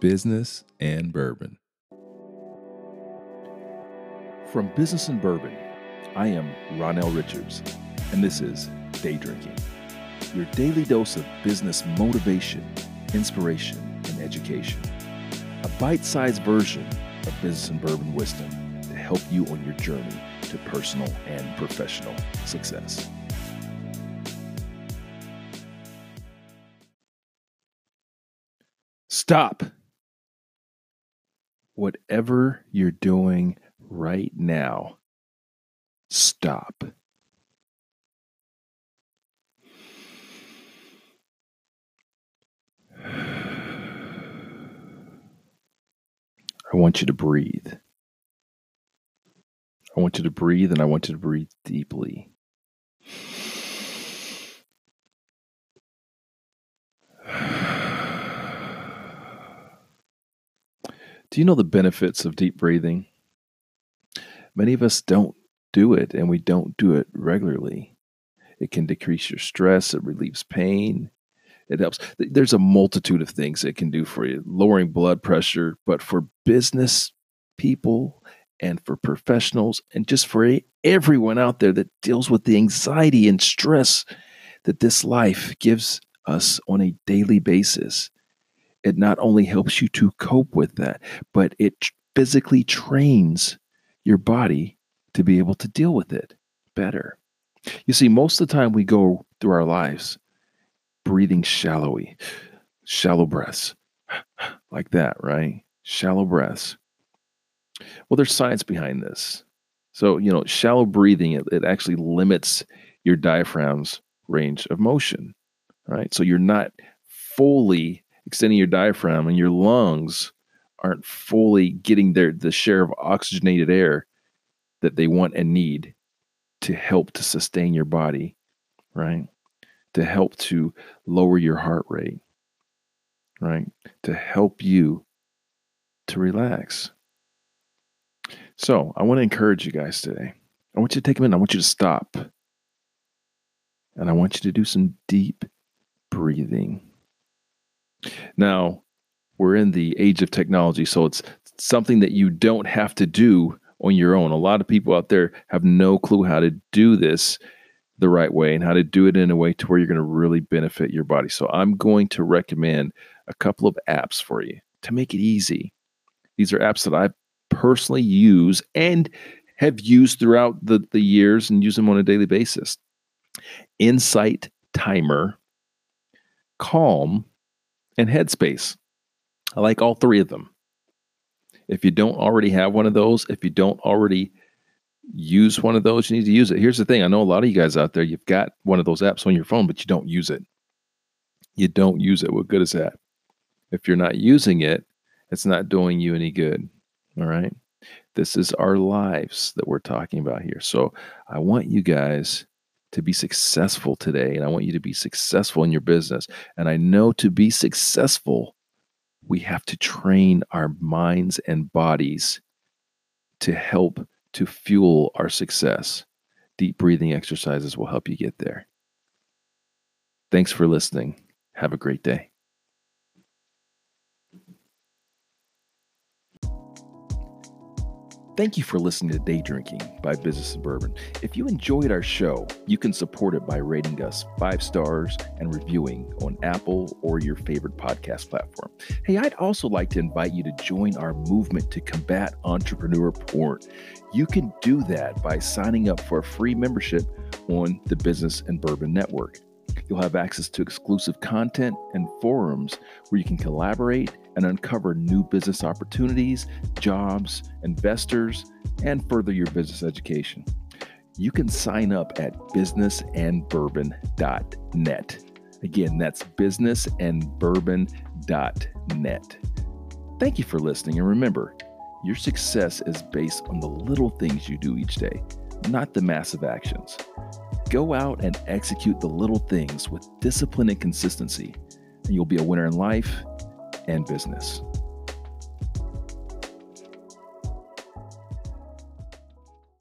Business and Bourbon. From Business and Bourbon, I am Ronell Richards, and this is Day Drinking, your daily dose of business motivation, inspiration, and education. A bite sized version of Business and Bourbon wisdom to help you on your journey to personal and professional success. Stop. Whatever you're doing right now, stop. I want you to breathe. I want you to breathe and I want you to breathe deeply. Do you know the benefits of deep breathing? Many of us don't do it and we don't do it regularly. It can decrease your stress, it relieves pain, it helps. There's a multitude of things it can do for you, lowering blood pressure, but for business people and for professionals and just for everyone out there that deals with the anxiety and stress that this life gives us on a daily basis. It not only helps you to cope with that, but it physically trains your body to be able to deal with it better. You see, most of the time we go through our lives breathing shallowly, shallow breaths, like that, right? Shallow breaths. Well, there's science behind this. So, you know, shallow breathing, it, it actually limits your diaphragm's range of motion, right? So you're not fully extending your diaphragm and your lungs aren't fully getting their the share of oxygenated air that they want and need to help to sustain your body, right? To help to lower your heart rate, right? To help you to relax. So, I want to encourage you guys today. I want you to take a minute. I want you to stop. And I want you to do some deep breathing. Now, we're in the age of technology, so it's something that you don't have to do on your own. A lot of people out there have no clue how to do this the right way and how to do it in a way to where you're going to really benefit your body. So I'm going to recommend a couple of apps for you to make it easy. These are apps that I personally use and have used throughout the, the years and use them on a daily basis. Insight Timer, Calm, and Headspace. I like all three of them. If you don't already have one of those, if you don't already use one of those, you need to use it. Here's the thing I know a lot of you guys out there, you've got one of those apps on your phone, but you don't use it. You don't use it. What good is that? If you're not using it, it's not doing you any good. All right. This is our lives that we're talking about here. So I want you guys to be successful today, and I want you to be successful in your business. And I know to be successful, we have to train our minds and bodies to help to fuel our success. Deep breathing exercises will help you get there. Thanks for listening. Have a great day. Thank you for listening to Day Drinking by Business and Bourbon. If you enjoyed our show, you can support it by rating us five stars and reviewing on Apple or your favorite podcast platform. Hey, I'd also like to invite you to join our movement to combat entrepreneur porn. You can do that by signing up for a free membership on the Business and Bourbon Network. You'll have access to exclusive content and forums where you can collaborate and uncover new business opportunities, jobs, investors, and further your business education. You can sign up at businessandbourbon.net. Again, that's businessandbourbon.net. Thank you for listening, and remember, your success is based on the little things you do each day, not the massive actions. Go out and execute the little things with discipline and consistency, and you'll be a winner in life and business.